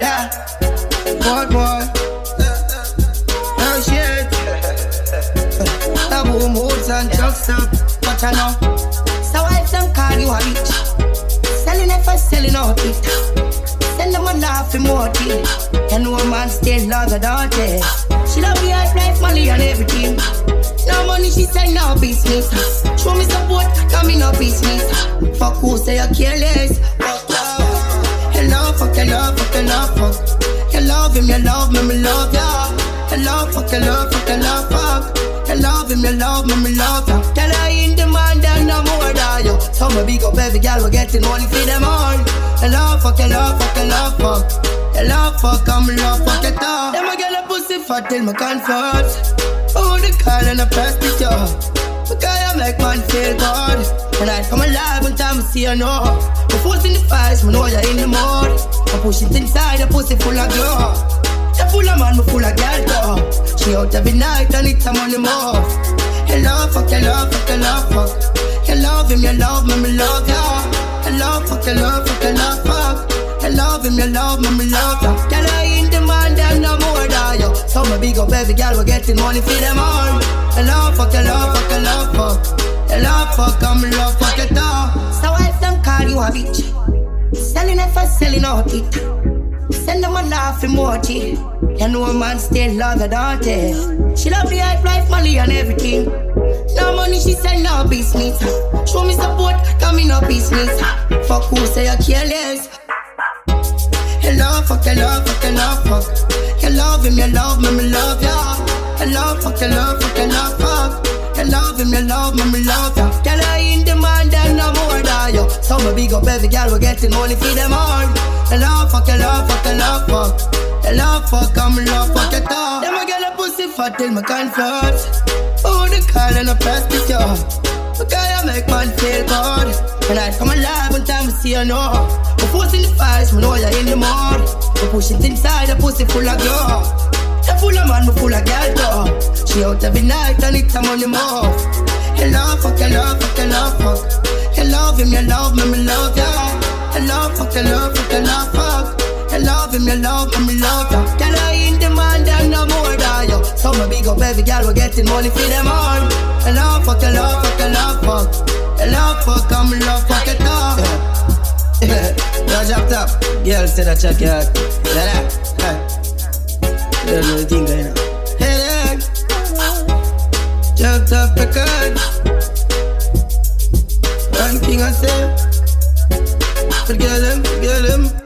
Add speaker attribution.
Speaker 1: Yeah. What more? Oh shit. Taboo moods and drug stuff. But I know. So if them call you a bitch. Selling it for selling out it. Send them a laugh emoji. And no man still love her daughter. She love me as life, money and everything. No money, she say no business. Show me support, come in no business. Fuck who say you're careless. Fuck, hello, fuck, hello, fuck. You love him, you love me, me love ya. Hello, fuck, hello, fuck, hello, fuck. You love him, you love me, me love ya. Tell her in demand and no more than you. So me big up every girl, we getting money for them all. Hello, fuck, hello, fuck, hello, fuck. Hello, fuck, I'm love, fuck it up. Them a get a pussy fat till me comfort. Oh, the call and I press the door. Because I make man feel good. And I come alive when time I see you know. The force in the fires, me know you're in the mood. I push it inside, the pussy full of glow. You full of man, me full of girl though. She out every night and it's a money move. Hello, fuck, hello, fuck, hello, fuck. You love him, you love me, me love ya. Hello, fuck, hello, fuck, hello, fuck. You love him, you love me, me love ya. Tell her in demand and no more than you. So my big up every girl, we getting money for them all. Hello, fuck, hello, fuck, hello, fuck. Hello, fuck, I'm love, fuck it up. So if them call you a bitch, selling it for selling out it. Send them a laugh emoji. You know a man still love her daughter. She love the hype life, money and everything. No money, she say no business. Show me support, come in no business. Fuck who say you're careless. Hello, fuck, hello, fuck, hello, fuck. You love him, you love me, me love ya. Hello, fuck, hello, fuck, hello, fuck. You love him, you love me, me love ya. Tell her in demand and no more. So me big up every girl, we getting money for them all. Hello, fuck, hello, fuck, hello, fuck. Hello, fuck, I'm love, fuck it up. Them a get a pussy fat till me comfort. Oh, the call and I press the door. Okay, I make man feel good. And I come alive when time I see you know. The force in the fires, me know you're in the mood. We push it inside, the pussy full of glow. You full of man, me full of girl though. She out every night and it's a money move. Hello, fuck, hello, fuck, hello, fuck. You love him, you love me, me love ya. Hello, fuck, hello, fuck, hello, fuck. You love him, you love me, me love ya. Tell her in demand and no more than you. So my big up every girl, we getting money for them all. Hello, fuck, hello, fuck, hello, fuck. Hello, fuck, I'm love, fuck it up. Yeah. Yo, drop top. Girl said I check your out. Yeah, that. You don't know the thing going on. Hey, there. Drop top record. One thing I say. Forget them, forget them.